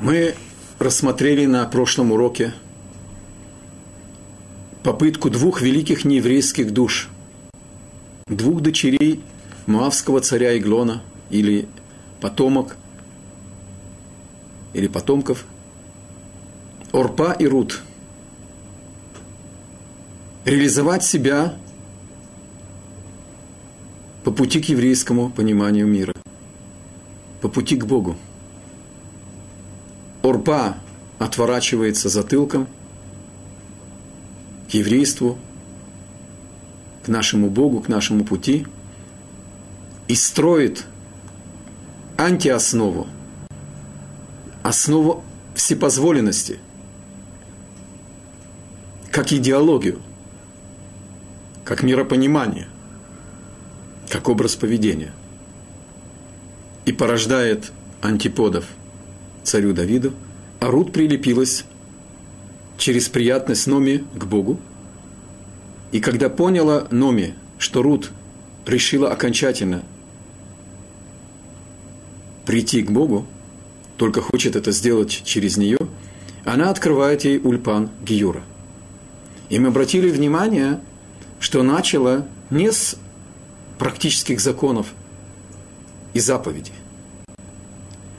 Мы рассмотрели на прошлом уроке попытку двух великих нееврейских душ, двух дочерей Моавского царя Иглона или потомок, или потомков, Орпа и Рут, реализовать себя по пути к еврейскому пониманию мира, по пути к Богу. Орпа отворачивается затылком к еврейству, к нашему Богу, к нашему пути и строит антиоснову, основу всепозволенности, как идеологию, как миропонимание, как образ поведения. И порождает антиподов царю Давиду, а Рут прилепилась через приятность Номи к Богу. И когда поняла Номи, что Рут решила окончательно прийти к Богу, только хочет это сделать через нее, она открывает ей ульпан Гиюра. И мы обратили внимание, что начала не с практических законов и заповедей,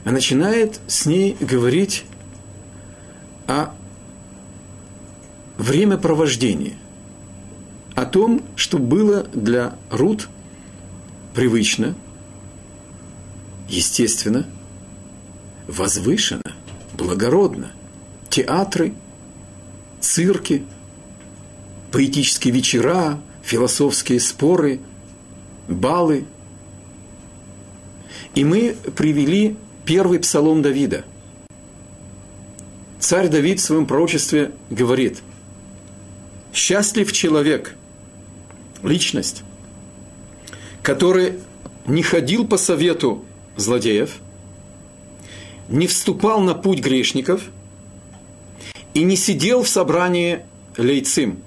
а начинает с ней говорить о времяпровождении, о том, что было для Рут привычно – естественно, возвышенно, благородно. Театры, цирки, поэтические вечера, философские споры, балы. И мы привели первый псалом Давида. Царь Давид в своем пророчестве говорит, «Счастлив человек, личность, который не ходил по совету злодеев, не вступал на путь грешников и не сидел в собрании лейцим,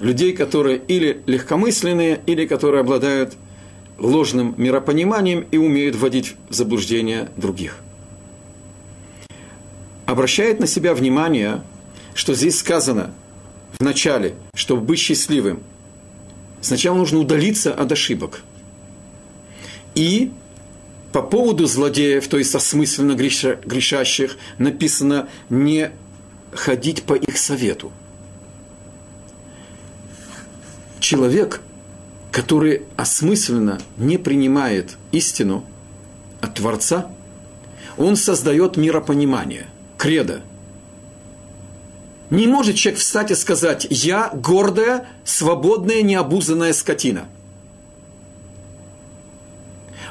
людей, которые или легкомысленные, или которые обладают ложным миропониманием и умеют вводить в заблуждение других. Обращает на себя внимание, что здесь сказано в начале, чтобы быть счастливым, сначала нужно удалиться от ошибок и по поводу злодеев, то есть осмысленно греша, грешащих, написано не ходить по их совету. Человек, который осмысленно не принимает истину от Творца, он создает миропонимание, кредо. Не может человек встать и сказать, я гордая, свободная, необузанная скотина –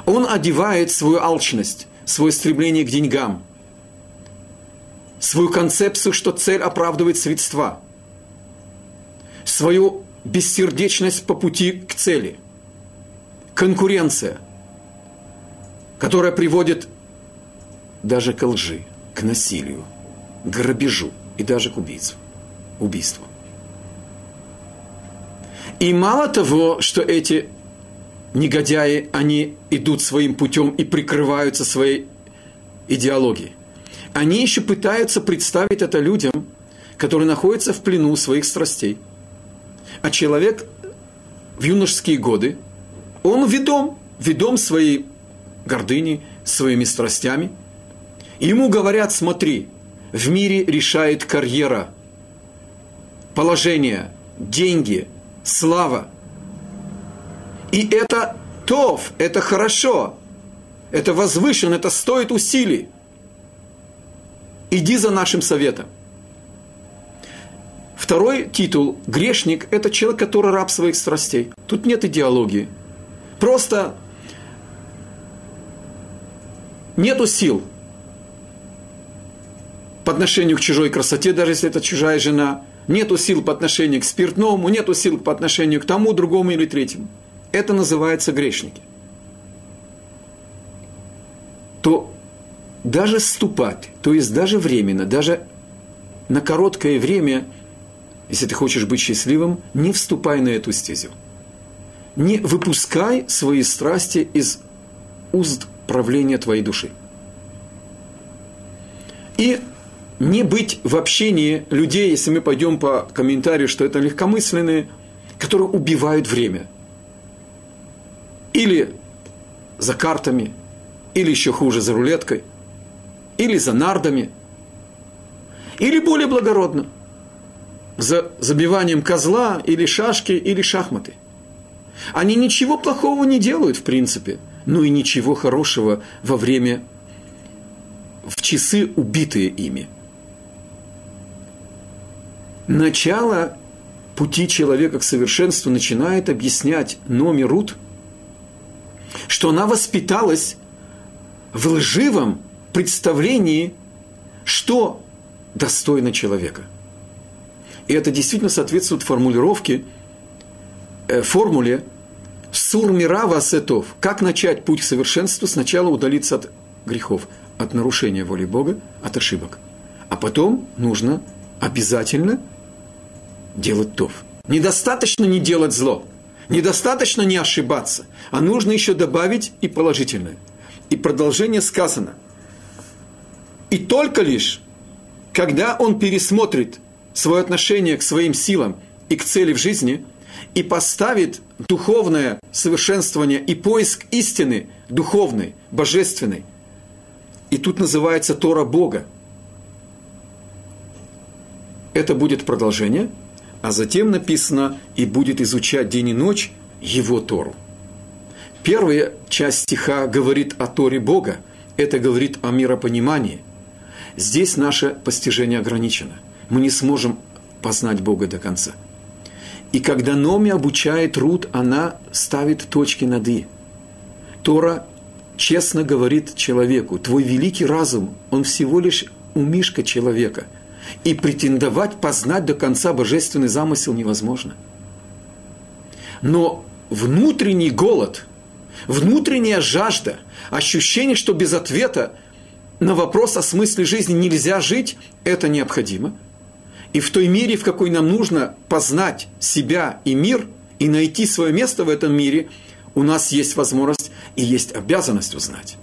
он одевает свою алчность, свое стремление к деньгам, свою концепцию, что цель оправдывает средства, свою бессердечность по пути к цели, конкуренция, которая приводит даже к лжи, к насилию, к грабежу и даже к убийству, убийству. И мало того, что эти негодяи, они идут своим путем и прикрываются своей идеологией. Они еще пытаются представить это людям, которые находятся в плену своих страстей. А человек в юношеские годы, он ведом, ведом своей гордыней, своими страстями. И ему говорят, смотри, в мире решает карьера, положение, деньги, слава – и это тов, это хорошо, это возвышен, это стоит усилий. Иди за нашим советом. Второй титул – грешник – это человек, который раб своих страстей. Тут нет идеологии. Просто нету сил по отношению к чужой красоте, даже если это чужая жена. Нету сил по отношению к спиртному, нету сил по отношению к тому, другому или третьему – это называется грешники. То даже ступать, то есть даже временно, даже на короткое время, если ты хочешь быть счастливым, не вступай на эту стезю. Не выпускай свои страсти из уст правления твоей души. И не быть в общении людей, если мы пойдем по комментарию, что это легкомысленные, которые убивают время. Или за картами, или еще хуже, за рулеткой, или за нардами, или более благородно, за забиванием козла, или шашки, или шахматы. Они ничего плохого не делают, в принципе, но и ничего хорошего во время, в часы, убитые ими. Начало пути человека к совершенству начинает объяснять Номи Рут, что она воспиталась в лживом представлении, что достойно человека. И это действительно соответствует формулировке, э, формуле Сур мира васетов. Как начать путь к совершенству? Сначала удалиться от грехов, от нарушения воли Бога, от ошибок. А потом нужно обязательно делать тов. Недостаточно не делать зло. Недостаточно не ошибаться. А нужно еще добавить и положительное. И продолжение сказано. И только лишь, когда он пересмотрит свое отношение к своим силам и к цели в жизни, и поставит духовное совершенствование и поиск истины духовной, божественной. И тут называется Тора Бога. Это будет продолжение, а затем написано «и будет изучать день и ночь его Тору». Первая часть стиха говорит о Торе Бога, это говорит о миропонимании. Здесь наше постижение ограничено. Мы не сможем познать Бога до конца – и когда Номи обучает Рут, она ставит точки над «и». Тора честно говорит человеку, твой великий разум, он всего лишь умишка человека. И претендовать познать до конца божественный замысел невозможно. Но внутренний голод, внутренняя жажда, ощущение, что без ответа на вопрос о смысле жизни нельзя жить, это необходимо – и в той мере, в какой нам нужно познать себя и мир, и найти свое место в этом мире, у нас есть возможность и есть обязанность узнать.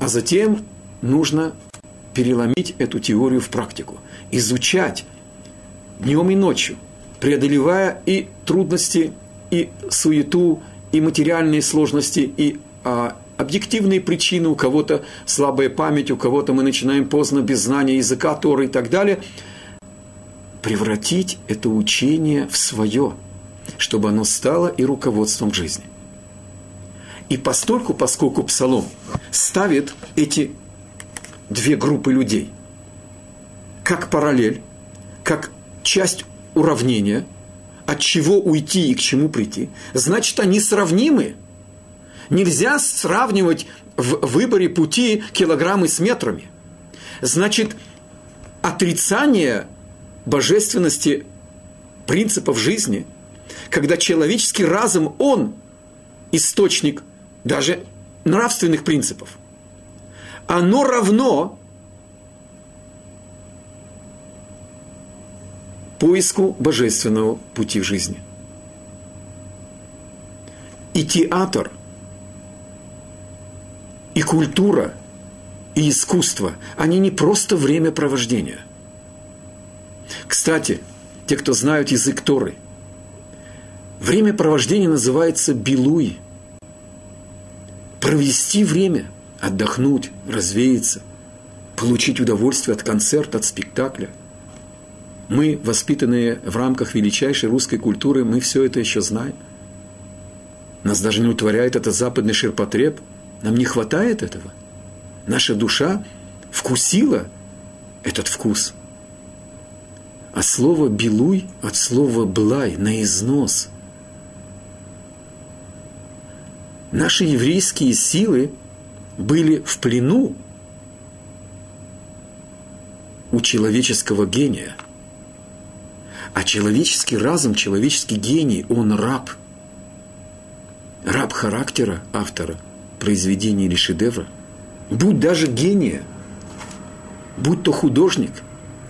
А затем нужно переломить эту теорию в практику, изучать днем и ночью, преодолевая и трудности, и суету, и материальные сложности, и а, объективные причины, у кого-то слабая память, у кого-то мы начинаем поздно без знания языка Торы и так далее – превратить это учение в свое, чтобы оно стало и руководством жизни. И постольку, поскольку Псалом ставит эти две группы людей как параллель, как часть уравнения, от чего уйти и к чему прийти, значит, они сравнимы. Нельзя сравнивать в выборе пути килограммы с метрами. Значит, отрицание божественности принципов жизни, когда человеческий разум, он источник даже нравственных принципов. Оно равно поиску божественного пути в жизни. И театр, и культура, и искусство, они не просто времяпровождения – кстати, те, кто знают язык Торы, время провождения называется билуй. Провести время, отдохнуть, развеяться, получить удовольствие от концерта, от спектакля. Мы, воспитанные в рамках величайшей русской культуры, мы все это еще знаем. Нас даже не утворяет этот западный ширпотреб. Нам не хватает этого. Наша душа вкусила этот вкус – а слово «белуй» от слова «блай» на износ. Наши еврейские силы были в плену у человеческого гения. А человеческий разум, человеческий гений, он раб. Раб характера автора произведения или шедевра. Будь даже гения, будь то художник –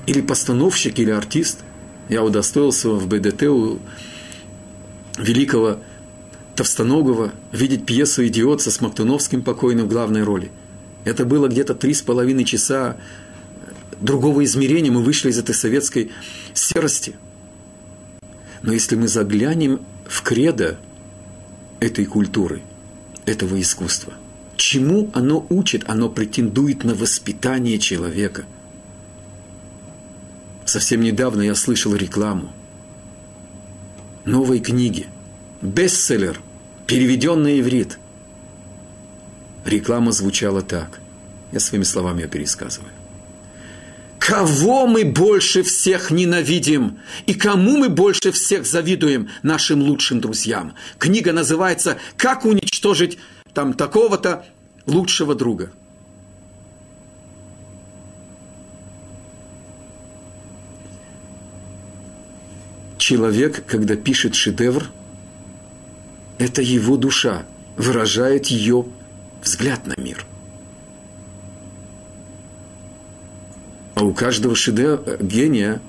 или постановщик, или артист. Я удостоился в БДТ у великого Товстоногого видеть пьесу «Идиот» со Смоктуновским покойным в главной роли. Это было где-то три с половиной часа другого измерения, мы вышли из этой советской серости. Но если мы заглянем в кредо этой культуры, этого искусства, чему оно учит? Оно претендует на воспитание человека. Совсем недавно я слышал рекламу новой книги, бестселлер, переведенный иврит. Реклама звучала так. Я своими словами ее пересказываю. Кого мы больше всех ненавидим и кому мы больше всех завидуем нашим лучшим друзьям? Книга называется «Как уничтожить там такого-то лучшего друга». Человек, когда пишет шедевр, это его душа, выражает ее взгляд на мир – А у каждого шедевра, гения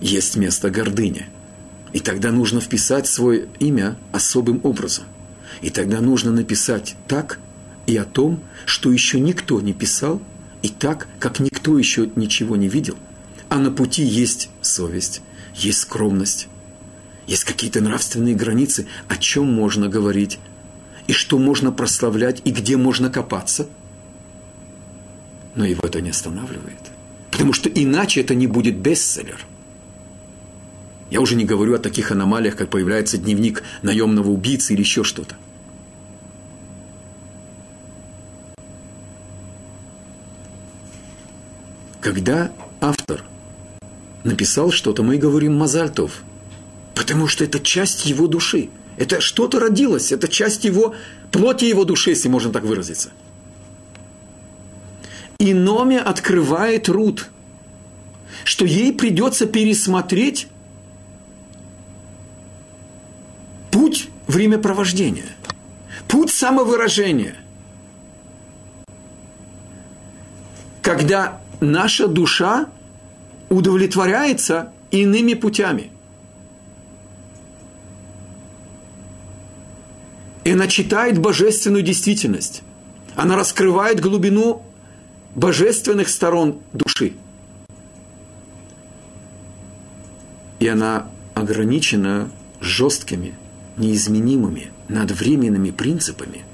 есть место гордыни. И тогда нужно вписать свое имя особым образом. И тогда нужно написать так и о том, что еще никто не писал, и так, как никто еще ничего не видел. А на пути есть совесть, есть скромность, есть какие-то нравственные границы, о чем можно говорить, и что можно прославлять, и где можно копаться. Но его это не останавливает. Потому что иначе это не будет бестселлер. Я уже не говорю о таких аномалиях, как появляется дневник наемного убийцы или еще что-то. Когда автор написал что-то, мы говорим Мазальтов, потому что это часть его души. Это что-то родилось, это часть его, плоти его души, если можно так выразиться – и Номи открывает Рут, что ей придется пересмотреть путь времяпровождения, путь самовыражения. Когда наша душа удовлетворяется иными путями. И она читает божественную действительность. Она раскрывает глубину божественных сторон души. И она ограничена жесткими, неизменимыми, надвременными принципами,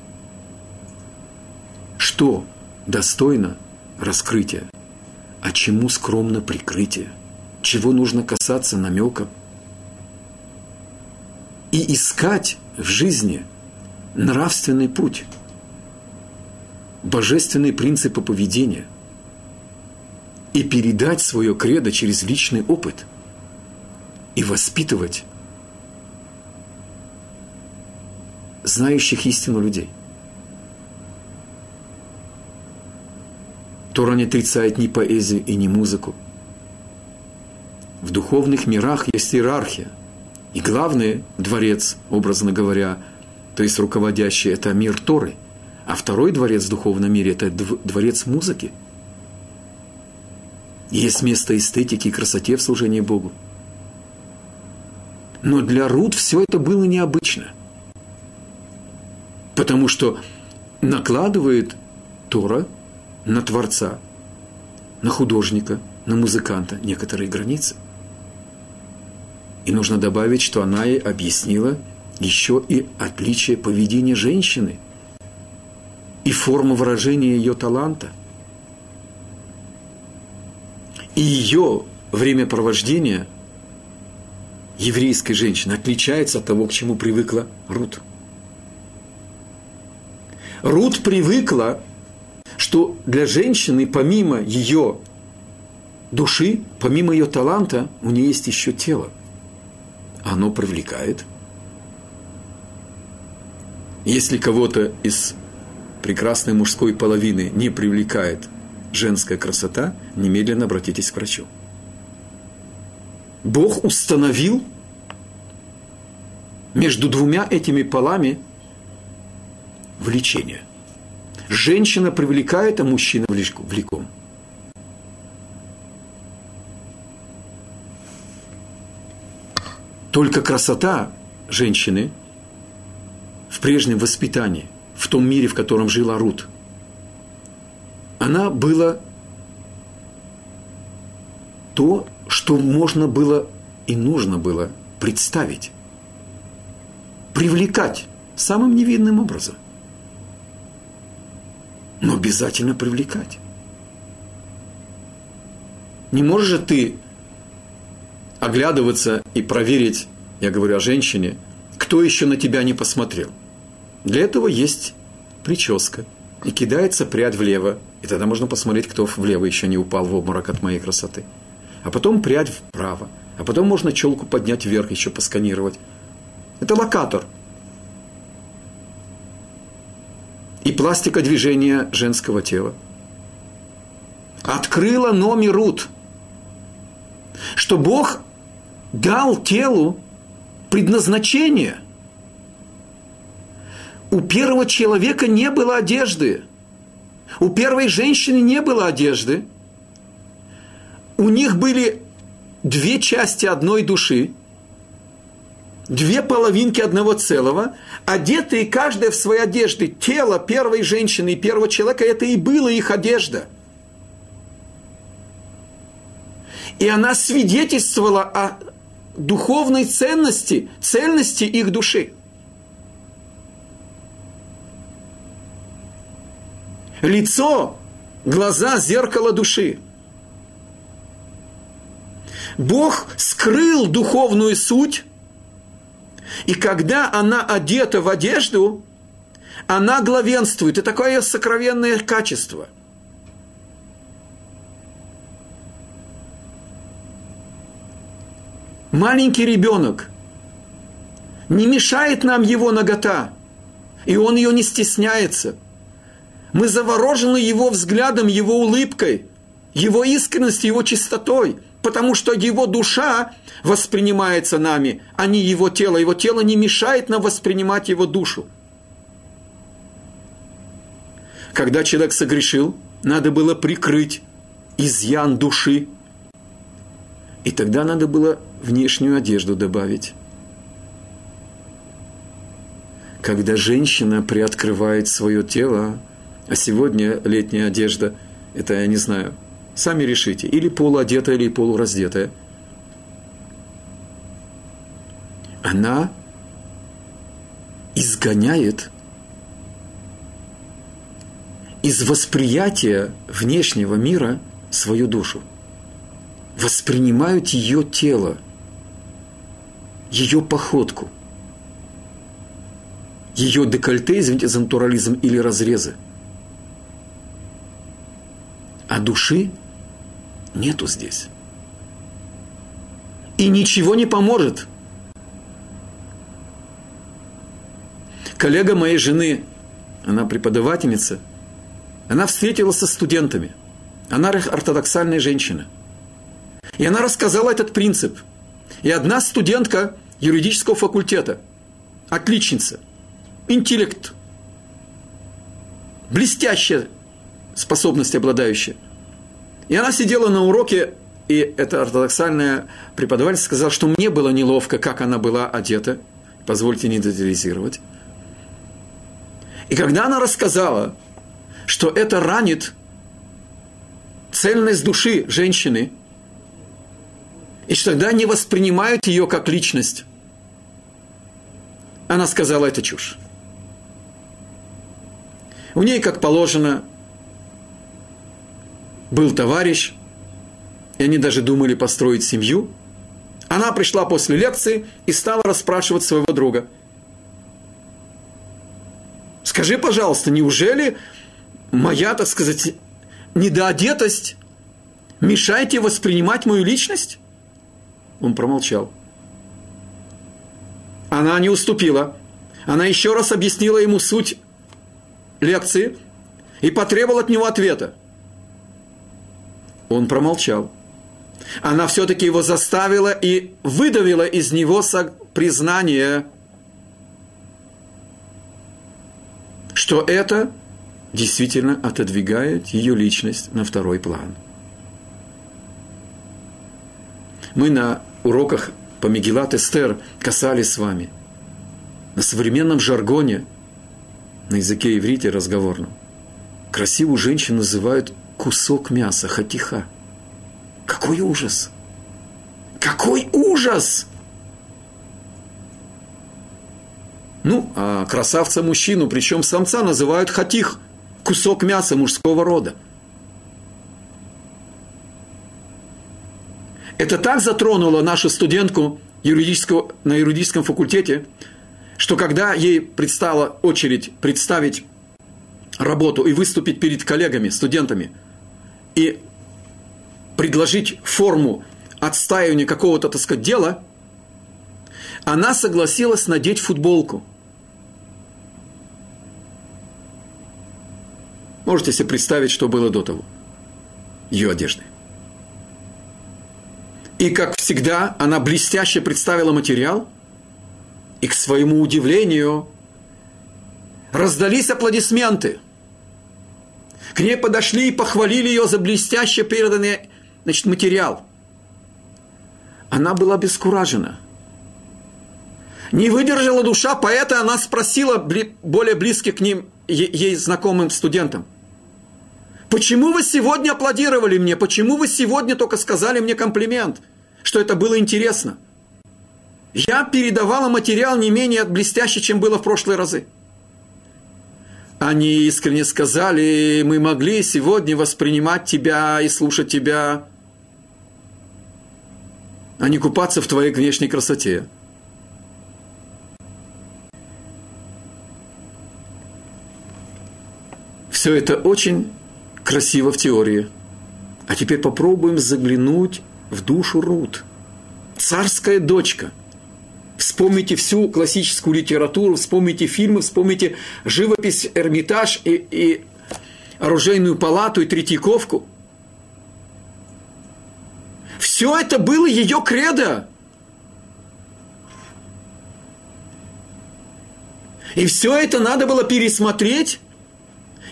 что достойно раскрытия, а чему скромно прикрытие, чего нужно касаться намеком. И искать в жизни нравственный путь – божественные принципы поведения и передать свое кредо через личный опыт и воспитывать знающих истину людей. Тора не отрицает ни поэзию и ни музыку. В духовных мирах есть иерархия. И главный дворец, образно говоря, то есть руководящий, это мир Торы – а второй дворец в духовном мире – это дворец музыки. Есть место эстетики и красоте в служении Богу. Но для Рут все это было необычно. Потому что накладывает Тора на Творца, на художника, на музыканта некоторые границы. И нужно добавить, что она ей объяснила еще и отличие поведения женщины – и форма выражения ее таланта. И ее времяпровождение еврейской женщины отличается от того, к чему привыкла Рут. Рут привыкла, что для женщины, помимо ее души, помимо ее таланта, у нее есть еще тело. Оно привлекает. Если кого-то из прекрасной мужской половины не привлекает женская красота, немедленно обратитесь к врачу. Бог установил между двумя этими полами влечение. Женщина привлекает, а мужчина влеком. Только красота женщины в прежнем воспитании – в том мире, в котором жила Рут. Она была то, что можно было и нужно было представить, привлекать самым невинным образом. Но обязательно привлекать. Не можешь же ты оглядываться и проверить, я говорю о женщине, кто еще на тебя не посмотрел. Для этого есть прическа. И кидается прядь влево. И тогда можно посмотреть, кто влево еще не упал в обморок от моей красоты. А потом прядь вправо. А потом можно челку поднять вверх, еще посканировать. Это локатор. И пластика движения женского тела. Открыла номерут, что Бог дал телу предназначение. У первого человека не было одежды. У первой женщины не было одежды. У них были две части одной души, две половинки одного целого, одетые каждая в своей одежде. Тело первой женщины и первого человека – это и было их одежда. И она свидетельствовала о духовной ценности, цельности их души. Лицо, глаза, зеркало души. Бог скрыл духовную суть, и когда она одета в одежду, она главенствует. И такое сокровенное качество – маленький ребенок, не мешает нам его нагота, и он ее не стесняется. Мы заворожены его взглядом, его улыбкой, его искренностью, его чистотой, потому что его душа воспринимается нами, а не его тело. Его тело не мешает нам воспринимать его душу. Когда человек согрешил, надо было прикрыть изъян души. И тогда надо было внешнюю одежду добавить. Когда женщина приоткрывает свое тело, а сегодня летняя одежда, это я не знаю, сами решите, или полуодетая, или полураздетая, она изгоняет из восприятия внешнего мира свою душу. Воспринимают ее тело – ее походку, ее декольте, извините за натурализм, или разрезы. А души нету здесь. И ничего не поможет. Коллега моей жены, она преподавательница, она встретилась со студентами. Она ортодоксальная женщина. И она рассказала этот принцип – и одна студентка юридического факультета, отличница, интеллект, блестящая способность обладающая. И она сидела на уроке, и эта ортодоксальная преподаватель сказала, что мне было неловко, как она была одета. Позвольте не детализировать. И когда она рассказала, что это ранит цельность души женщины, и что тогда не воспринимают ее как личность. Она сказала, это чушь. У ней, как положено, был товарищ, и они даже думали построить семью. Она пришла после лекции и стала расспрашивать своего друга. Скажи, пожалуйста, неужели моя, так сказать, недоодетость мешает тебе воспринимать мою личность? Он промолчал. Она не уступила. Она еще раз объяснила ему суть лекции и потребовала от него ответа. Он промолчал. Она все-таки его заставила и выдавила из него признание, что это действительно отодвигает ее личность на второй план. Мы на уроках по Мегилат Эстер касались с вами. На современном жаргоне, на языке иврите разговорном, красивую женщину называют кусок мяса, хатиха. Какой ужас! Какой ужас! Ну, а красавца мужчину, причем самца называют хатих, кусок мяса мужского рода. Это так затронуло нашу студентку юридического, на юридическом факультете, что когда ей предстала очередь представить работу и выступить перед коллегами, студентами, и предложить форму отстаивания какого-то, так сказать, дела, она согласилась надеть футболку. Можете себе представить, что было до того. Ее одежды. И, как всегда, она блестяще представила материал, и, к своему удивлению, раздались аплодисменты. К ней подошли и похвалили ее за блестяще переданный значит, материал. Она была бескуражена. Не выдержала душа поэта, она спросила более близких к ним, ей знакомым студентам. Почему вы сегодня аплодировали мне? Почему вы сегодня только сказали мне комплимент, что это было интересно? Я передавала материал не менее блестящий, чем было в прошлые разы. Они искренне сказали, мы могли сегодня воспринимать тебя и слушать тебя, а не купаться в твоей внешней красоте. Все это очень красиво в теории. А теперь попробуем заглянуть в душу Рут. Царская дочка – Вспомните всю классическую литературу, вспомните фильмы, вспомните живопись, Эрмитаж и, и оружейную палату и Третьяковку. Все это было ее кредо. И все это надо было пересмотреть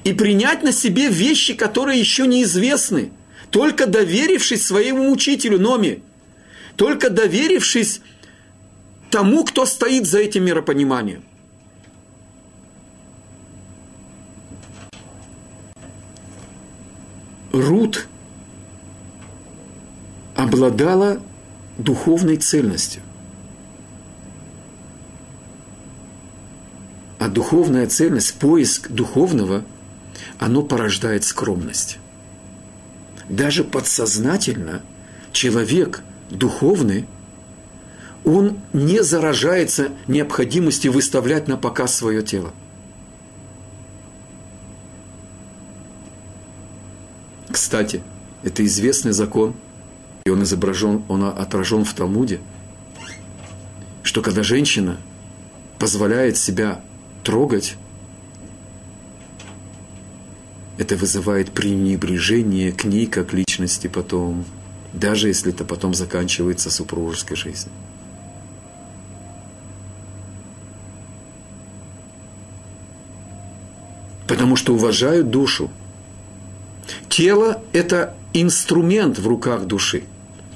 и принять на себе вещи, которые еще неизвестны, только доверившись своему учителю Номи, только доверившись тому, кто стоит за этим миропониманием. Рут обладала духовной цельностью. А духовная цельность, поиск духовного, оно порождает скромность. Даже подсознательно человек духовный – он не заражается необходимостью выставлять на показ свое тело. Кстати, это известный закон, и он изображен, он отражен в Талмуде, что когда женщина позволяет себя трогать, это вызывает пренебрежение к ней как личности потом, даже если это потом заканчивается супружеской жизнью. потому что уважают душу. Тело – это инструмент в руках души.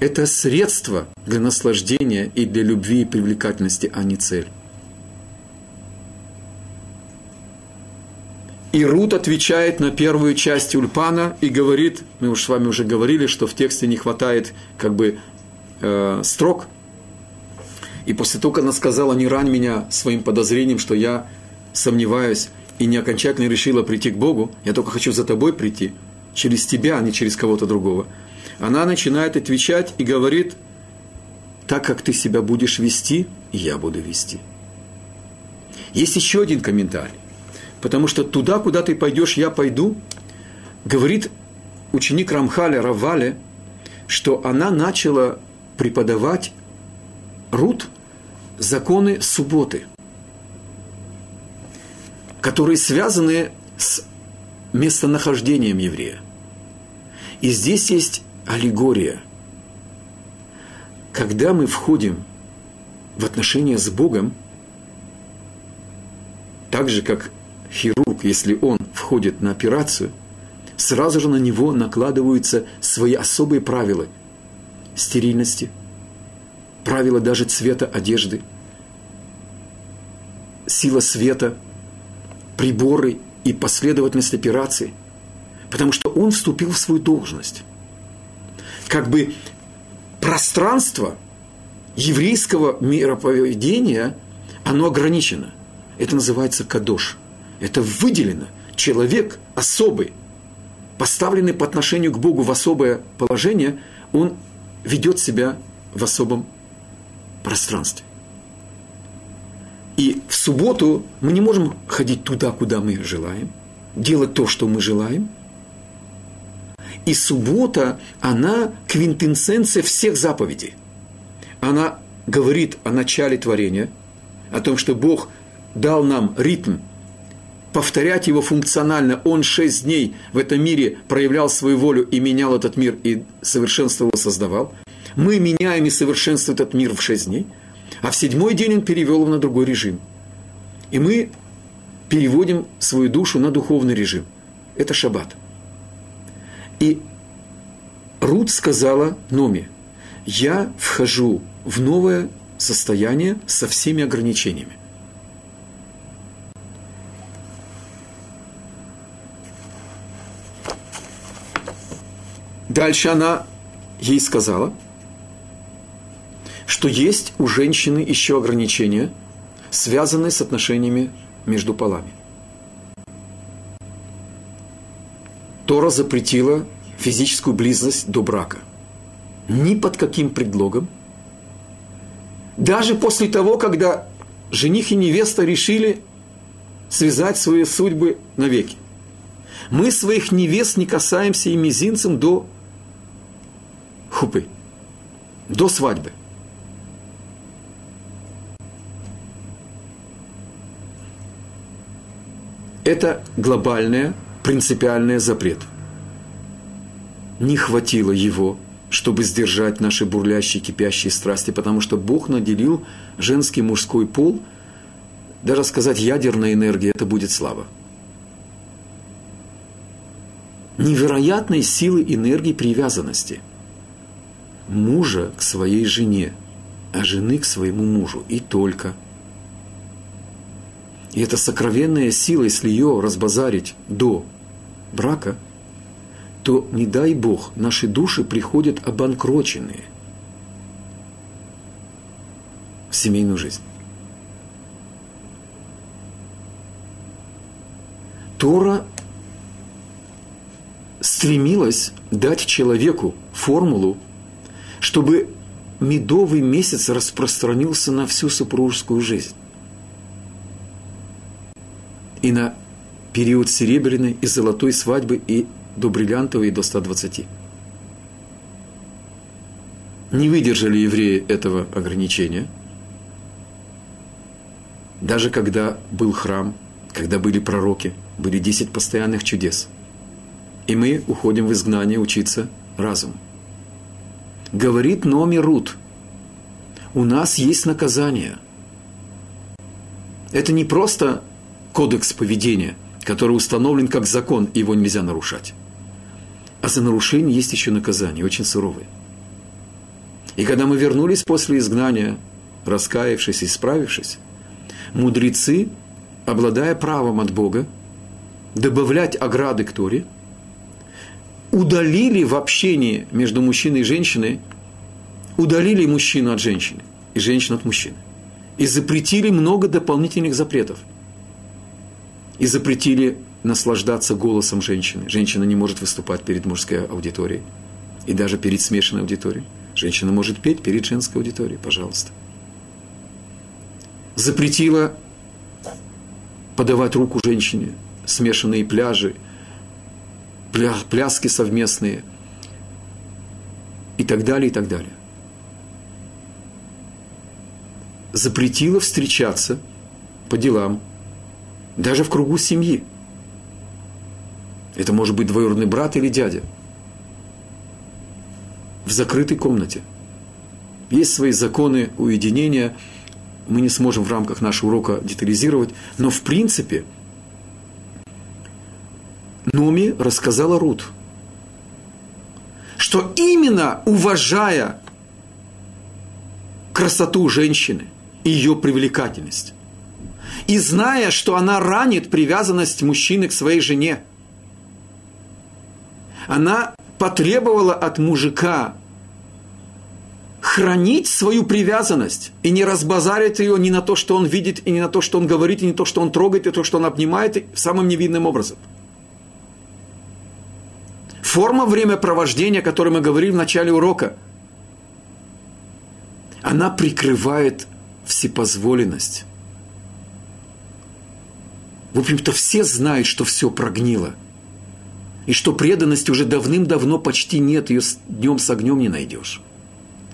Это средство для наслаждения и для любви и привлекательности, а не цель. И Рут отвечает на первую часть Ульпана и говорит, мы уж с вами уже говорили, что в тексте не хватает как бы э, строк. И после того, как она сказала, не рань меня своим подозрением, что я сомневаюсь, и не окончательно решила прийти к Богу, я только хочу за тобой прийти, через тебя, а не через кого-то другого. Она начинает отвечать и говорит, так как ты себя будешь вести, я буду вести. Есть еще один комментарий. Потому что туда, куда ты пойдешь, я пойду, говорит ученик Рамхаля Равале, что она начала преподавать Рут законы субботы – которые связаны с местонахождением еврея. И здесь есть аллегория. Когда мы входим в отношения с Богом, так же как хирург, если он входит на операцию, сразу же на него накладываются свои особые правила стерильности, правила даже цвета одежды, сила света – приборы и последовательность операций, потому что он вступил в свою должность. как бы пространство еврейского мироповедения, оно ограничено. Это называется кадош. Это выделено. Человек особый, поставленный по отношению к Богу в особое положение, он ведет себя в особом пространстве. И в субботу мы не можем ходить туда, куда мы желаем, делать то, что мы желаем. И суббота, она квинтэссенция всех заповедей. Она говорит о начале творения, о том, что Бог дал нам ритм, повторять его функционально. Он шесть дней в этом мире проявлял свою волю и менял этот мир, и совершенствовал, создавал. Мы меняем и совершенствуем этот мир в шесть дней – а в седьмой день он перевел его на другой режим. И мы переводим свою душу на духовный режим. Это шаббат. И Рут сказала Номи, я вхожу в новое состояние со всеми ограничениями. Дальше она ей сказала – что есть у женщины еще ограничения, связанные с отношениями между полами. Тора запретила физическую близость до брака. Ни под каким предлогом. Даже после того, когда жених и невеста решили связать свои судьбы навеки. Мы своих невест не касаемся и мизинцем до хупы, до свадьбы. Это глобальный, принципиальный запрет. Не хватило его, чтобы сдержать наши бурлящие, кипящие страсти, потому что Бог наделил женский мужской пол, даже сказать ядерная энергия, это будет слава. Невероятной силы энергии привязанности мужа к своей жене, а жены к своему мужу, и только – и эта сокровенная сила, если ее разбазарить до брака, то, не дай Бог, наши души приходят обанкроченные в семейную жизнь. Тора стремилась дать человеку формулу, чтобы медовый месяц распространился на всю супружескую жизнь и на период серебряной и золотой свадьбы и до бриллиантовой и до 120. Не выдержали евреи этого ограничения. Даже когда был храм, когда были пророки, были 10 постоянных чудес. И мы уходим в изгнание учиться разуму. Говорит Номи Рут, у нас есть наказание. Это не просто кодекс поведения, который установлен как закон, и его нельзя нарушать. А за нарушение есть еще наказание, очень суровое. И когда мы вернулись после изгнания, раскаявшись и исправившись, мудрецы, обладая правом от Бога, добавлять ограды к Торе, удалили в общении между мужчиной и женщиной, удалили мужчину от женщины и женщину от мужчины. И запретили много дополнительных запретов – и запретили наслаждаться голосом женщины. Женщина не может выступать перед мужской аудиторией и даже перед смешанной аудиторией. Женщина может петь перед женской аудиторией, пожалуйста. Запретила подавать руку женщине, смешанные пляжи, пля, пляски совместные и так далее, и так далее. Запретила встречаться по делам даже в кругу семьи. Это может быть двоюродный брат или дядя. В закрытой комнате. Есть свои законы уединения, мы не сможем в рамках нашего урока детализировать, но в принципе Номи рассказала Рут, что именно уважая красоту женщины и ее привлекательность, и зная, что она ранит привязанность мужчины к своей жене. Она потребовала от мужика хранить свою привязанность и не разбазарить ее ни на то, что он видит, и не на то, что он говорит, и не то, что он трогает, и то, что он обнимает, самым невинным образом. Форма времяпровождения, о которой мы говорили в начале урока, она прикрывает всепозволенность. В общем-то, все знают, что все прогнило. И что преданности уже давным-давно почти нет, ее днем с огнем не найдешь.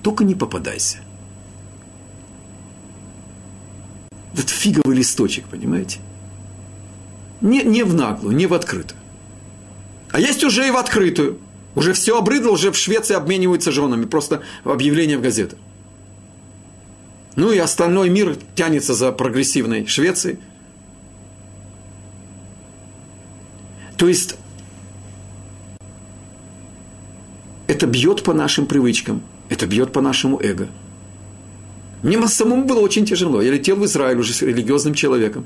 Только не попадайся. Вот фиговый листочек, понимаете? Не, не в наглую, не в открытую. А есть уже и в открытую. Уже все обрыдло, уже в Швеции обмениваются женами. Просто объявление в газетах. Ну и остальной мир тянется за прогрессивной Швецией. То есть это бьет по нашим привычкам, это бьет по нашему эго. Мне самому было очень тяжело. Я летел в Израиль уже с религиозным человеком,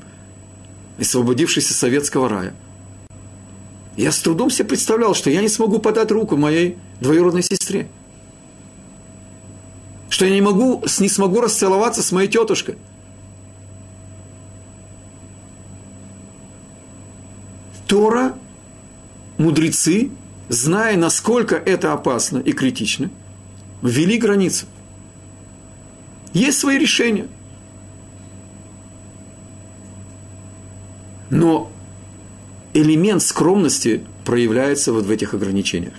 освободившись из советского рая. Я с трудом себе представлял, что я не смогу подать руку моей двоюродной сестре. Что я не, могу, не смогу расцеловаться с моей тетушкой. Тора, мудрецы, зная, насколько это опасно и критично, ввели границу. Есть свои решения. Но элемент скромности проявляется вот в этих ограничениях.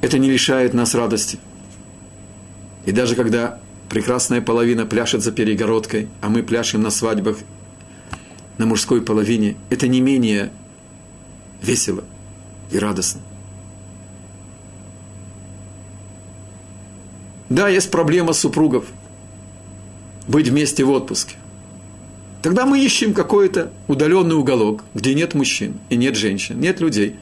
Это не лишает нас радости. И даже когда прекрасная половина пляшет за перегородкой, а мы пляшем на свадьбах на мужской половине, это не менее весело и радостно. Да, есть проблема супругов быть вместе в отпуске. Тогда мы ищем какой-то удаленный уголок, где нет мужчин и нет женщин, нет людей.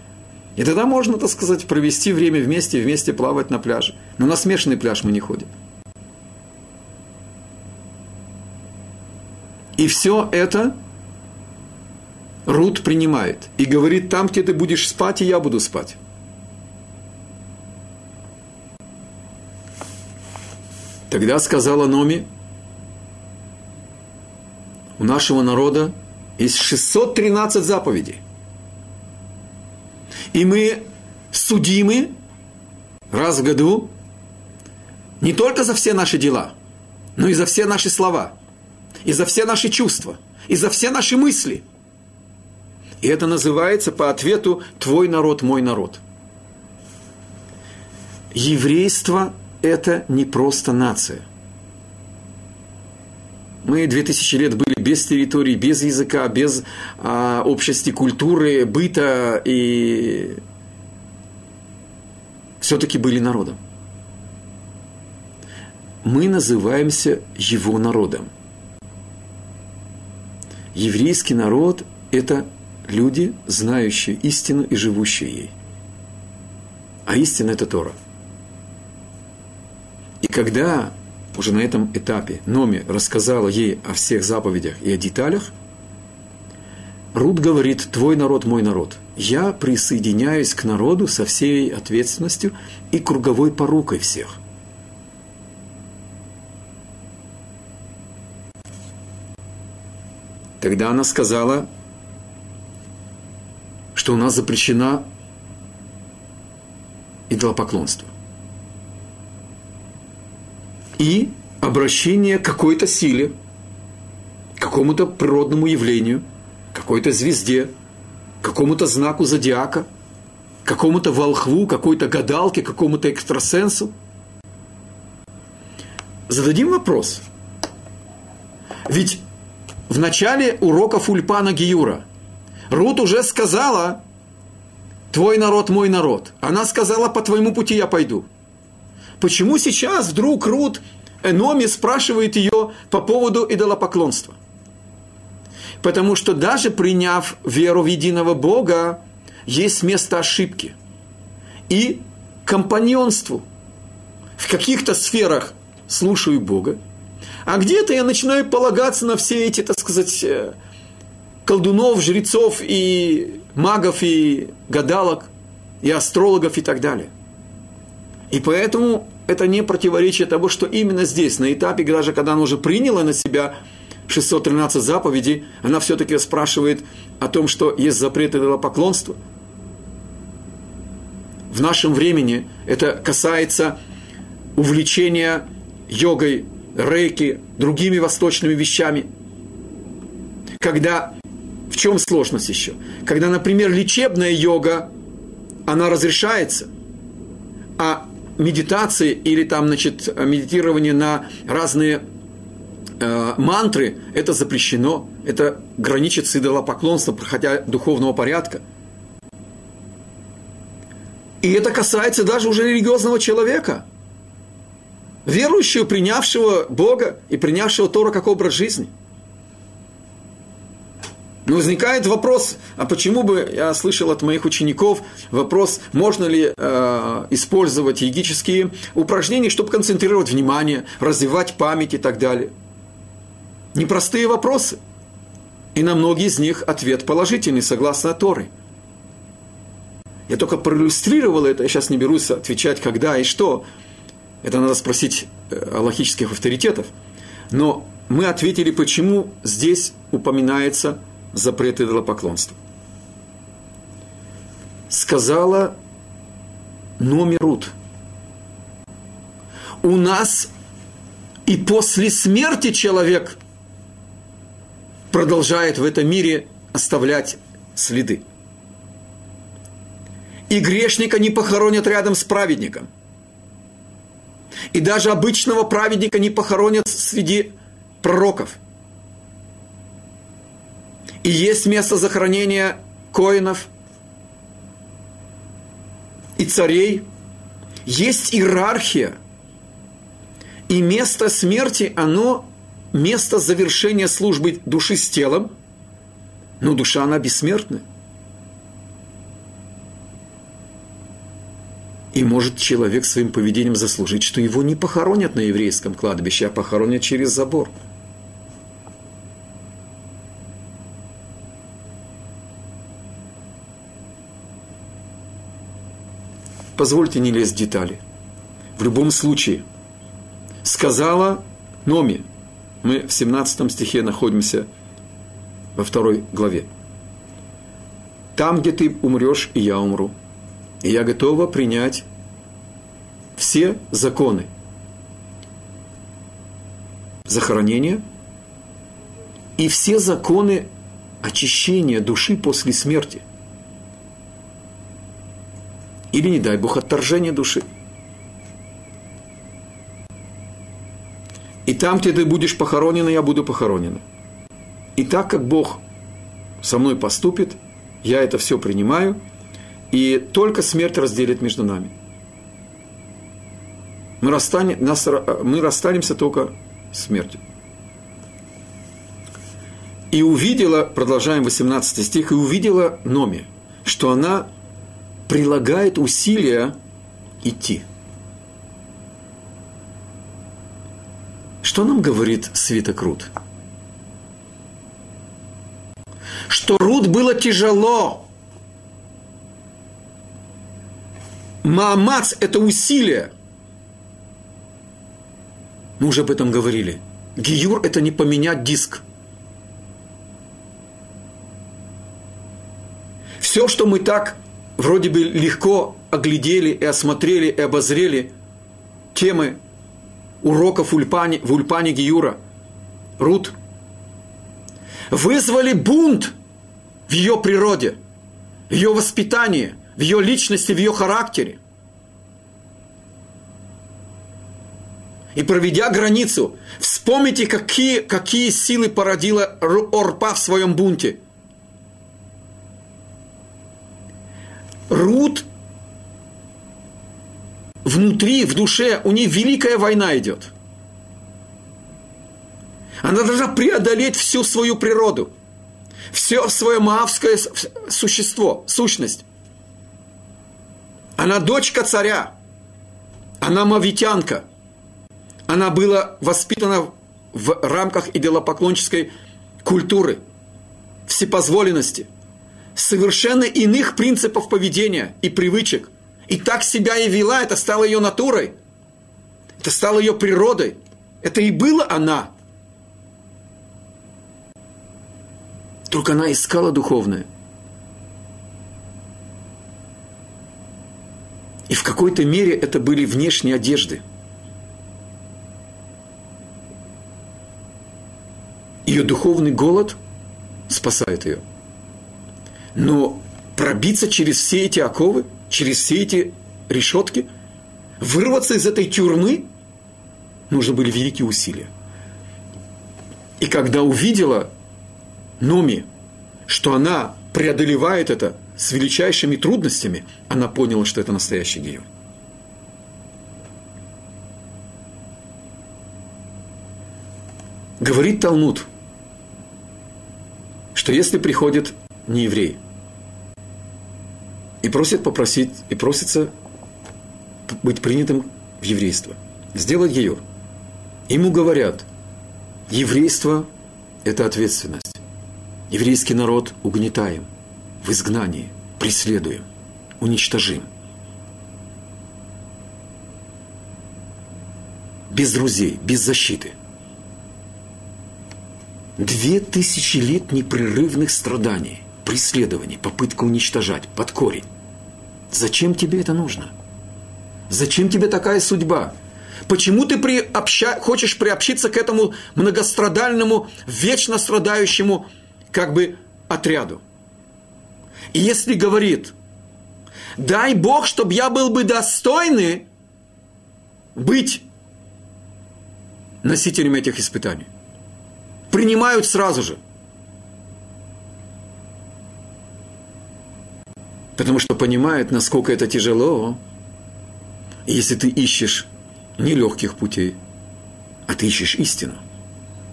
И тогда можно, так сказать, провести время вместе, вместе плавать на пляже. Но на смешанный пляж мы не ходим. И все это Рут принимает и говорит, там, где ты будешь спать, и я буду спать. Тогда сказала Номи, у нашего народа есть 613 заповедей. И мы судимы раз в году не только за все наши дела, но и за все наши слова – и за все наши чувства, и за все наши мысли. И это называется по ответу «твой народ, мой народ». Еврейство – это не просто нация. Мы две тысячи лет были без территории, без языка, без а, общности культуры, быта и все-таки были народом. Мы называемся его народом еврейский народ – это люди, знающие истину и живущие ей. А истина – это Тора. И когда уже на этом этапе Номи рассказала ей о всех заповедях и о деталях, Рут говорит, твой народ, мой народ. Я присоединяюсь к народу со всей ответственностью и круговой порукой всех – Тогда она сказала, что у нас запрещено идолопоклонство. И обращение к какой-то силе, какому-то природному явлению, какой-то звезде, какому-то знаку зодиака, какому-то волхву, какой-то гадалке, какому-то экстрасенсу. Зададим вопрос. Ведь в начале уроков Ульпана Гиюра. Рут уже сказала, твой народ, мой народ. Она сказала, по твоему пути я пойду. Почему сейчас вдруг Рут Эноми спрашивает ее по поводу идолопоклонства? Потому что даже приняв веру в единого Бога, есть место ошибки. И компаньонству. В каких-то сферах слушаю Бога, а где-то я начинаю полагаться на все эти, так сказать, э, колдунов, жрецов и магов, и гадалок, и астрологов и так далее. И поэтому это не противоречие того, что именно здесь, на этапе, даже когда она уже приняла на себя 613 заповедей, она все-таки спрашивает о том, что есть запреты поклонства. В нашем времени это касается увлечения йогой, рейки, другими восточными вещами. Когда, в чем сложность еще? Когда, например, лечебная йога, она разрешается, а медитации или там, значит, медитирование на разные э, мантры, это запрещено, это граничит с идолопоклонством, проходя духовного порядка. И это касается даже уже религиозного человека, верующего, принявшего Бога и принявшего Тора как образ жизни – но возникает вопрос, а почему бы, я слышал от моих учеников, вопрос, можно ли э, использовать йогические упражнения, чтобы концентрировать внимание, развивать память и так далее. Непростые вопросы. И на многие из них ответ положительный, согласно Торы. Я только проиллюстрировал это, я сейчас не берусь отвечать, когда и что. Это надо спросить э, аллахических авторитетов. Но мы ответили, почему здесь упоминается запрет идолопоклонства. Сказала Номерут. У нас и после смерти человек продолжает в этом мире оставлять следы. И грешника не похоронят рядом с праведником. И даже обычного праведника не похоронят среди пророков – и есть место захоронения коинов и царей, есть иерархия, и место смерти, оно место завершения службы души с телом, но душа, она бессмертная. И может человек своим поведением заслужить, что его не похоронят на еврейском кладбище, а похоронят через забор – Позвольте не лезть в детали. В любом случае, сказала Номи, мы в 17 стихе находимся во второй главе. Там, где ты умрешь, и я умру. И я готова принять все законы захоронения и все законы очищения души после смерти – или, не дай Бог, отторжение души. И там, где ты будешь похоронена, я буду похоронена. И так как Бог со мной поступит, я это все принимаю, и только смерть разделит между нами. Мы, расстане, нас, мы расстанемся только смертью. И увидела, продолжаем 18 стих, и увидела Номи, что она прилагает усилия идти. Что нам говорит свиток Рут? Что Рут было тяжело. Маамац – это усилие. Мы уже об этом говорили. Гиюр – это не поменять диск. Все, что мы так вроде бы легко оглядели и осмотрели и обозрели темы уроков в Ульпане, в Ульпане Гиюра, Рут, вызвали бунт в ее природе, в ее воспитании, в ее личности, в ее характере. И проведя границу, вспомните, какие, какие силы породила Орпа в своем бунте – Рут внутри, в душе, у нее великая война идет. Она должна преодолеть всю свою природу, все свое маавское существо, сущность. Она дочка царя, она мавитянка, она была воспитана в рамках идолопоклонческой культуры. всепозволенности, совершенно иных принципов поведения и привычек. И так себя и вела, это стало ее натурой, это стало ее природой. Это и было она. Только она искала духовное. И в какой-то мере это были внешние одежды. Ее духовный голод спасает ее. Но пробиться через все эти оковы, через все эти решетки, вырваться из этой тюрьмы, нужны были великие усилия. И когда увидела Номи, что она преодолевает это с величайшими трудностями, она поняла, что это настоящий гею. Говорит Талмуд, что если приходит не еврей и просит попросить, и просится быть принятым в еврейство, сделать геюр, ему говорят, еврейство – это ответственность. Еврейский народ угнетаем – в изгнании, преследуем, уничтожим. Без друзей, без защиты. Две тысячи лет непрерывных страданий, преследований, попытка уничтожать под корень. Зачем тебе это нужно? Зачем тебе такая судьба? Почему ты приобща... хочешь приобщиться к этому многострадальному, вечно страдающему как бы отряду? И если говорит, дай Бог, чтобы я был бы достойный быть носителем этих испытаний. Принимают сразу же. Потому что понимают, насколько это тяжело. Если ты ищешь нелегких путей, а ты ищешь истину,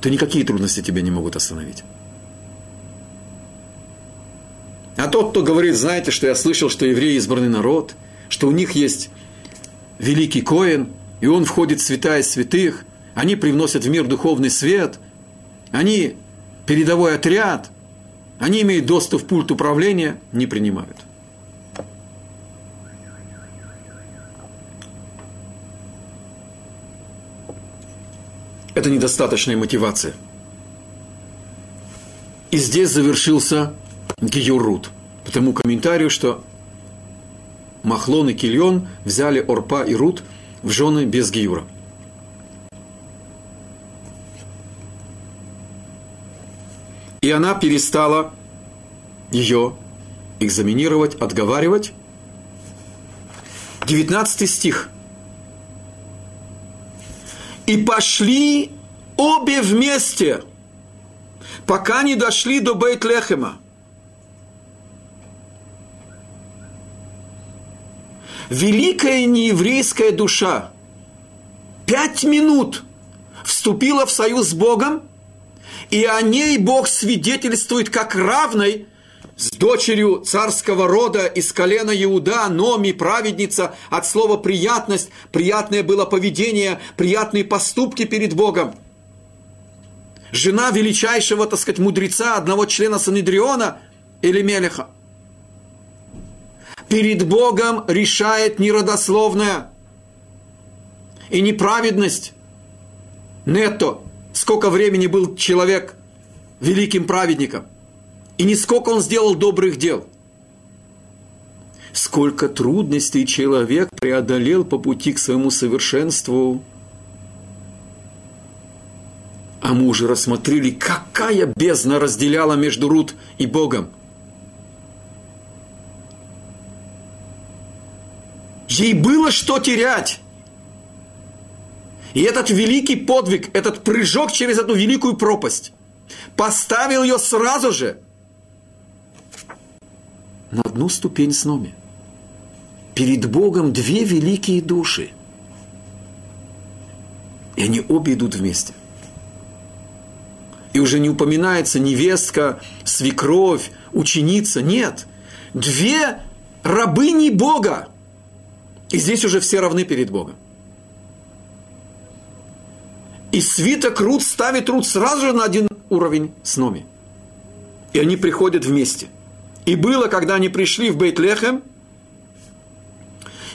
то никакие трудности тебя не могут остановить. А тот, кто говорит, знаете, что я слышал, что евреи избранный народ, что у них есть великий Коин, и он входит в святая святых, они привносят в мир духовный свет, они передовой отряд, они имеют доступ в пульт управления, не принимают. Это недостаточная мотивация. И здесь завершился Гиюрут. По тому комментарию, что Махлон и Кильон взяли Орпа и Рут в жены без Гиюра. И она перестала ее экзаменировать, отговаривать. 19 стих. И пошли обе вместе, пока не дошли до Бейт-Лехема. великая нееврейская душа пять минут вступила в союз с Богом, и о ней Бог свидетельствует как равной с дочерью царского рода из колена Иуда, Номи, праведница, от слова приятность, приятное было поведение, приятные поступки перед Богом. Жена величайшего, так сказать, мудреца, одного члена Санедриона, Элемелеха – перед Богом решает неродословная и неправедность. Нетто, сколько времени был человек великим праведником, и не сколько он сделал добрых дел. Сколько трудностей человек преодолел по пути к своему совершенству. А мы уже рассмотрели, какая бездна разделяла между Рут и Богом – Ей было что терять. И этот великий подвиг, этот прыжок через эту великую пропасть поставил ее сразу же на одну ступень с Номи. Перед Богом две великие души. И они обе идут вместе. И уже не упоминается невестка, свекровь, ученица. Нет. Две рабыни Бога – и здесь уже все равны перед Богом. И свиток Рут ставит Рут сразу же на один уровень с Номи. и они приходят вместе. И было, когда они пришли в Бейтлехем,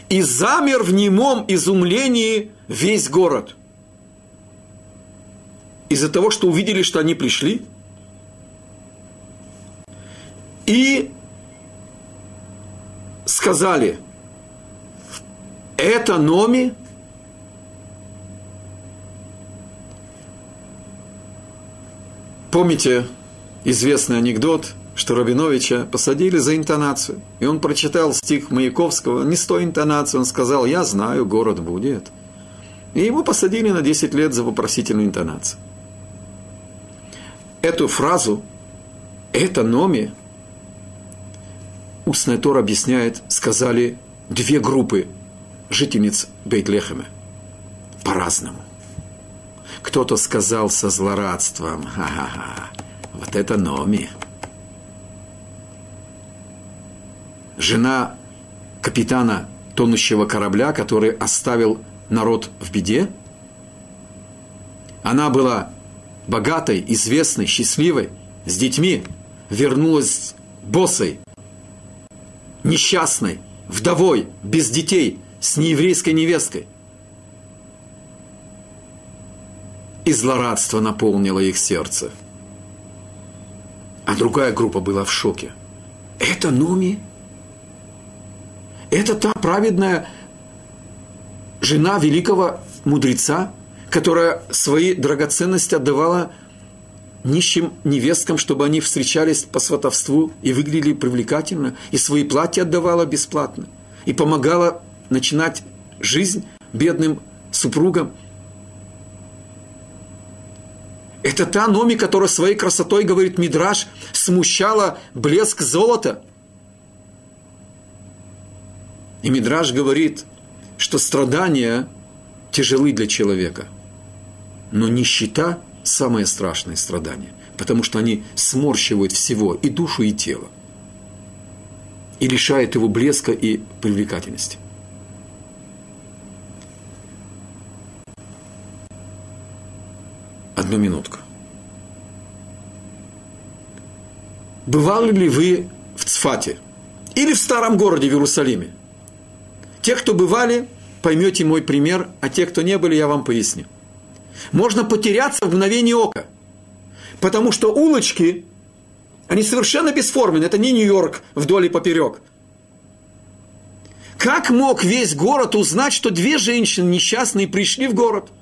и замер в немом изумлении весь город. Из-за того, что увидели, что они пришли. И сказали, это Номи, Помните известный анекдот, что Рабиновича посадили за интонацию. И он прочитал стих Маяковского не с той интонацией, он сказал, я знаю, город будет. И его посадили на 10 лет за вопросительную интонацию. Эту фразу, это номи, устная Тор объясняет, сказали две группы жительниц Бейтлехема по-разному. Кто-то сказал со злорадством, ха-ха-ха, вот это Номи. Жена капитана тонущего корабля, который оставил народ в беде. Она была богатой, известной, счастливой, с детьми, вернулась босой, несчастной, вдовой, без детей, с нееврейской невесткой – и злорадство наполнило их сердце. А другая группа была в шоке. Это Нуми? Это та праведная жена великого мудреца, которая свои драгоценности отдавала нищим невесткам, чтобы они встречались по сватовству и выглядели привлекательно, и свои платья отдавала бесплатно, и помогала начинать жизнь бедным супругам – это та Номи, которая своей красотой, говорит Мидраш, смущала блеск золота. И Мидраш говорит, что страдания тяжелы для человека, но нищета – самое страшное страдание, потому что они сморщивают всего, и душу, и тело, и лишают его блеска и привлекательности. Одну минутку. Бывали ли вы в Цфате или в старом городе в Иерусалиме? Те, кто бывали, поймете мой пример, а те, кто не были, я вам поясню. Можно потеряться в мгновение ока, потому что улочки, они совершенно бесформенны, это не Нью-Йорк вдоль и поперек. Как мог весь город узнать, что две женщины несчастные пришли в город –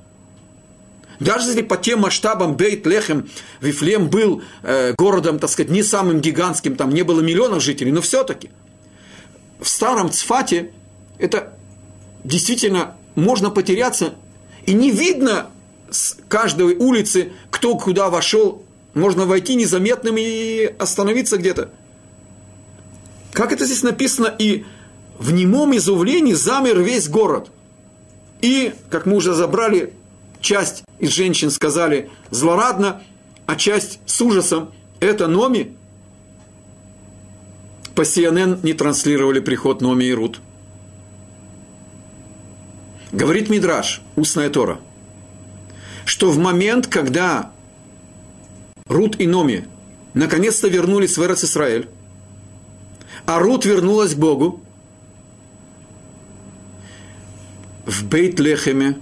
даже если по тем масштабам Бейт-Лехем, Вифлем был э, городом, так сказать, не самым гигантским, там не было миллионов жителей, но все-таки в старом Цфате это действительно можно потеряться, и не видно с каждой улицы, кто куда вошел, можно войти незаметным и остановиться где-то. Как это здесь написано, и в немом изумлении замер весь город. И, как мы уже забрали, часть из женщин сказали злорадно, а часть с ужасом. Это Номи? По CNN не транслировали приход Номи и Рут. Говорит Мидраш, устная Тора, что в момент, когда Рут и Номи наконец-то вернулись в Эрец Исраэль, а Рут вернулась к Богу, в Бейт-Лехеме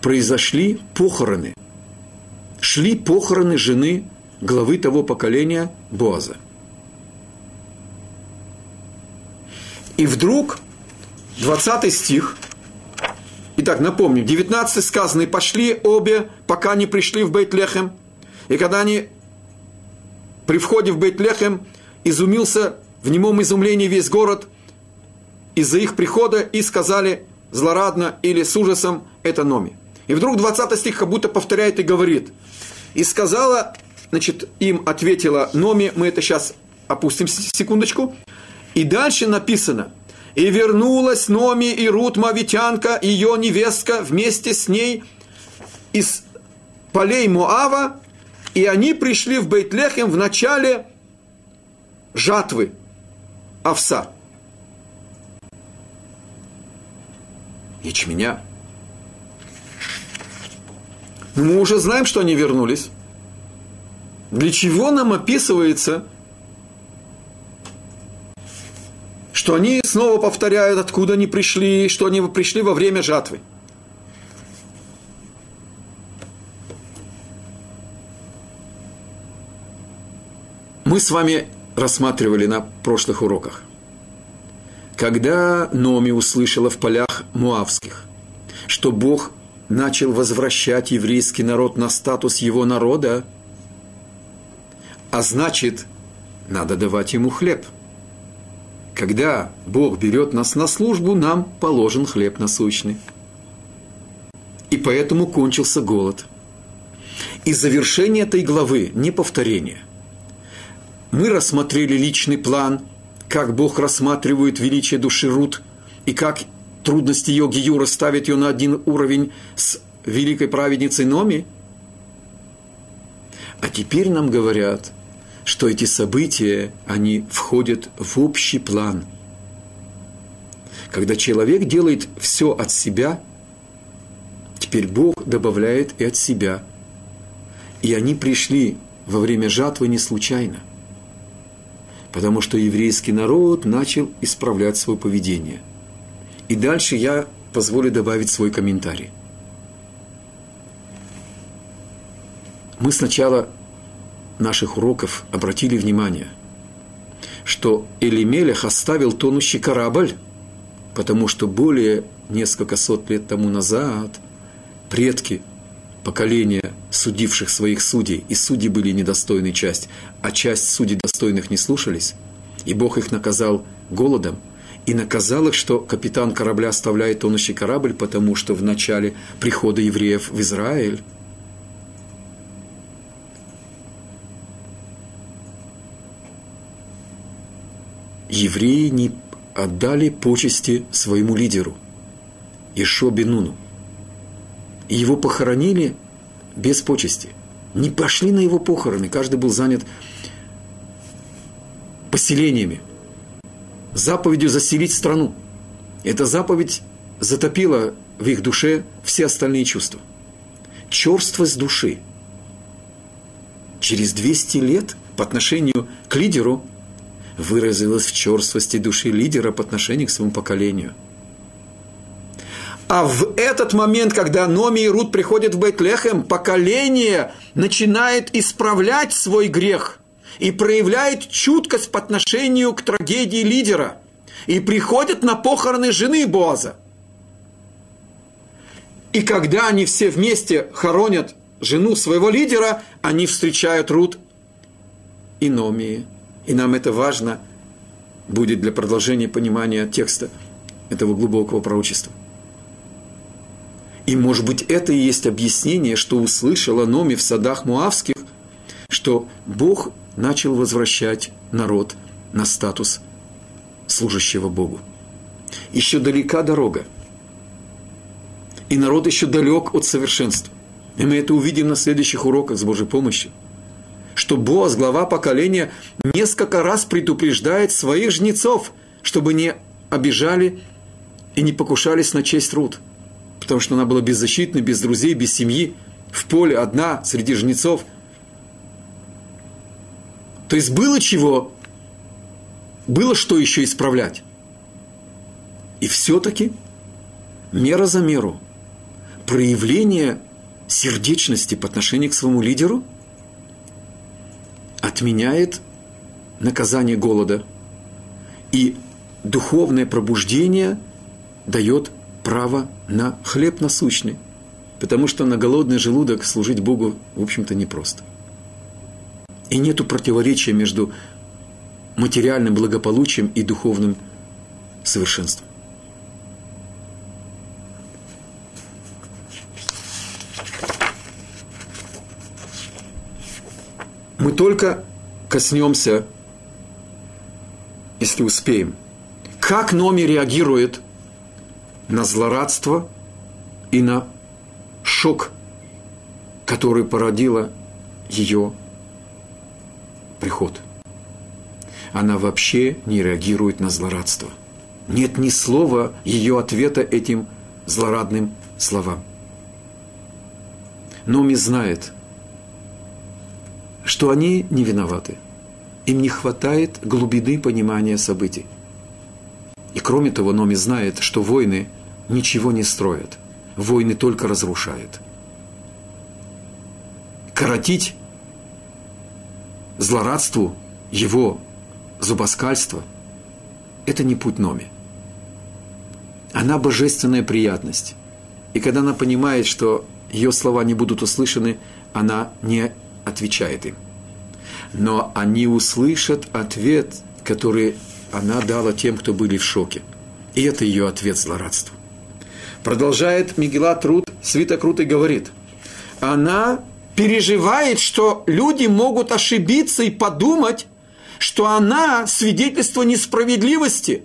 произошли похороны. Шли похороны жены главы того поколения Боаза. И вдруг 20 стих, итак, напомню, 19 сказано, пошли обе, пока не пришли в Бейтлехем, и когда они при входе в Бейтлехем изумился в немом изумлении весь город из-за их прихода и сказали злорадно или с ужасом, это Номи. И вдруг 20 стих как будто повторяет и говорит. И сказала, значит, им ответила Номи, мы это сейчас опустим секундочку. И дальше написано, и вернулась Номи и Рут Мавитянка, ее невестка, вместе с ней из полей Моава, и они пришли в Бейтлехем в начале жатвы овса. Ячменя. Мы уже знаем, что они вернулись. Для чего нам описывается, что они снова повторяют, откуда они пришли, что они пришли во время жатвы? Мы с вами рассматривали на прошлых уроках. Когда Номи услышала в полях Муавских, что Бог начал возвращать еврейский народ на статус его народа, а значит, надо давать ему хлеб. Когда Бог берет нас на службу, нам положен хлеб насущный. И поэтому кончился голод. И завершение этой главы – не повторение. Мы рассмотрели личный план, как Бог рассматривает величие души Рут, и как трудности йоги Юра ставят ее на один уровень с великой праведницей Номи. А теперь нам говорят, что эти события, они входят в общий план. Когда человек делает все от себя, теперь Бог добавляет и от себя. И они пришли во время жатвы не случайно, потому что еврейский народ начал исправлять свое поведение – и дальше я позволю добавить свой комментарий. Мы сначала наших уроков обратили внимание, что Элимелех оставил тонущий корабль, потому что более несколько сот лет тому назад предки поколения судивших своих судей, и судьи были недостойной часть, а часть судей достойных не слушались, и Бог их наказал голодом – и наказал их, что капитан корабля оставляет тонущий корабль, потому что в начале прихода евреев в Израиль евреи не отдали почести своему лидеру, Ишо Бенуну. И его похоронили без почести. Не пошли на его похороны, каждый был занят поселениями – заповедью заселить страну. Эта заповедь затопила в их душе все остальные чувства. Черствость души. Через 200 лет по отношению к лидеру выразилась в черствости души лидера по отношению к своему поколению. А в этот момент, когда Номи и Рут приходят в Бейтлехем, поколение начинает исправлять свой грех – и проявляет чуткость по отношению к трагедии лидера и приходит на похороны жены Боаза. И когда они все вместе хоронят жену своего лидера, они встречают Рут и Номии. И нам это важно будет для продолжения понимания текста этого глубокого пророчества. И, может быть, это и есть объяснение, что услышала Номи в садах Муавских, что Бог начал возвращать народ на статус служащего Богу. Еще далека дорога. И народ еще далек от совершенства. И мы это увидим на следующих уроках с Божьей помощью. Что Боаз, глава поколения, несколько раз предупреждает своих жнецов, чтобы не обижали и не покушались на честь Рут. Потому что она была беззащитной, без друзей, без семьи, в поле одна среди жнецов – то есть было чего, было что еще исправлять. И все-таки мера за меру, проявление сердечности по отношению к своему лидеру отменяет наказание голода. И духовное пробуждение дает право на хлеб насущный. Потому что на голодный желудок служить Богу, в общем-то, непросто. И нет противоречия между материальным благополучием и духовным совершенством. Мы только коснемся, если успеем, как Номи реагирует на злорадство и на шок, который породила ее приход. Она вообще не реагирует на злорадство. Нет ни слова ее ответа этим злорадным словам. Номи знает, что они не виноваты. Им не хватает глубины понимания событий. И кроме того, Номи знает, что войны ничего не строят. Войны только разрушают. Коротить злорадству его зубоскальство – это не путь Номи. Она божественная приятность. И когда она понимает, что ее слова не будут услышаны, она не отвечает им. Но они услышат ответ, который она дала тем, кто были в шоке. И это ее ответ злорадству. Продолжает Мигела Труд, свиток Рут и говорит, она переживает, что люди могут ошибиться и подумать, что она свидетельство несправедливости.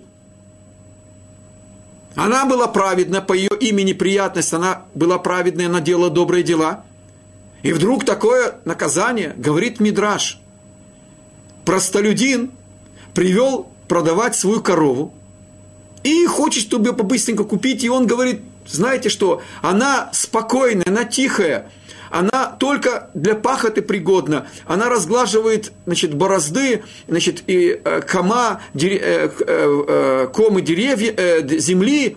Она была праведна, по ее имени приятность, она была праведная, она делала добрые дела. И вдруг такое наказание, говорит Мидраш. Простолюдин привел продавать свою корову и хочет, чтобы ее побыстренько купить, и он говорит, знаете что, она спокойная, она тихая, она только для пахоты пригодна. Она разглаживает, значит, борозды, значит, и э, кома, дере, э, э, э, комы деревья, э, земли.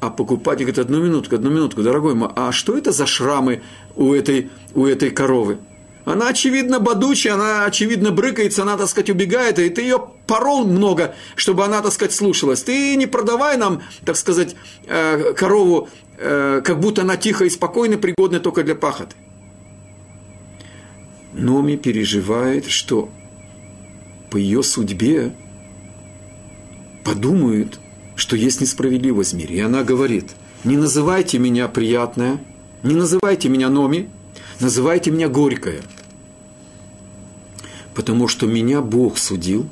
А покупатель говорит, одну минутку, одну минутку, дорогой мой, а что это за шрамы у этой, у этой коровы? Она, очевидно, бодучая, она, очевидно, брыкается, она, так сказать, убегает, и ты ее порол много, чтобы она, так сказать, слушалась. Ты не продавай нам, так сказать, э, корову Э, как будто она тихо и спокойно, пригодна только для пахоты. Номи переживает, что по ее судьбе подумают, что есть несправедливость в мире. И она говорит, не называйте меня приятная, не называйте меня Номи, называйте меня горькая. Потому что меня Бог судил,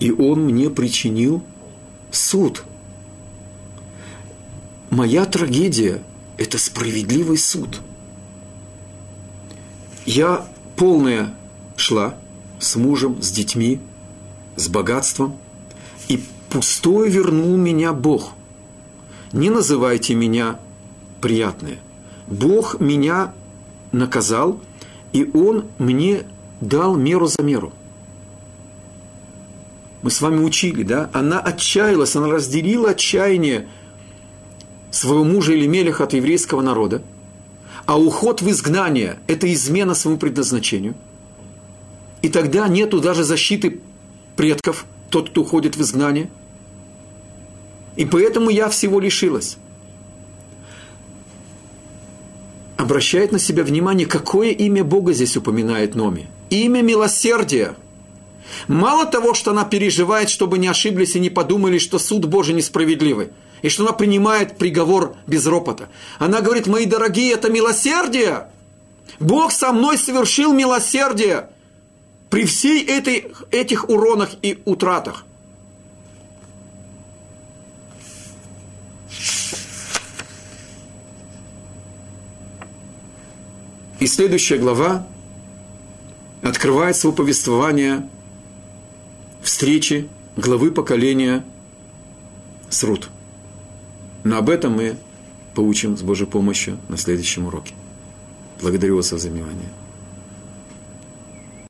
и Он мне причинил суд – моя трагедия – это справедливый суд. Я полная шла с мужем, с детьми, с богатством, и пустой вернул меня Бог. Не называйте меня приятное. Бог меня наказал, и Он мне дал меру за меру. Мы с вами учили, да? Она отчаялась, она разделила отчаяние своего мужа или Мелеха от еврейского народа, а уход в изгнание – это измена своему предназначению. И тогда нету даже защиты предков, тот, кто уходит в изгнание. И поэтому я всего лишилась. Обращает на себя внимание, какое имя Бога здесь упоминает Номи. Имя милосердия. Мало того, что она переживает, чтобы не ошиблись и не подумали, что суд Божий несправедливый – и что она принимает приговор без ропота. Она говорит, мои дорогие, это милосердие. Бог со мной совершил милосердие при всей этой, этих уронах и утратах. И следующая глава открывает свое повествование встречи главы поколения с Рут. Но об этом мы поучим с Божьей помощью на следующем уроке. Благодарю вас за внимание.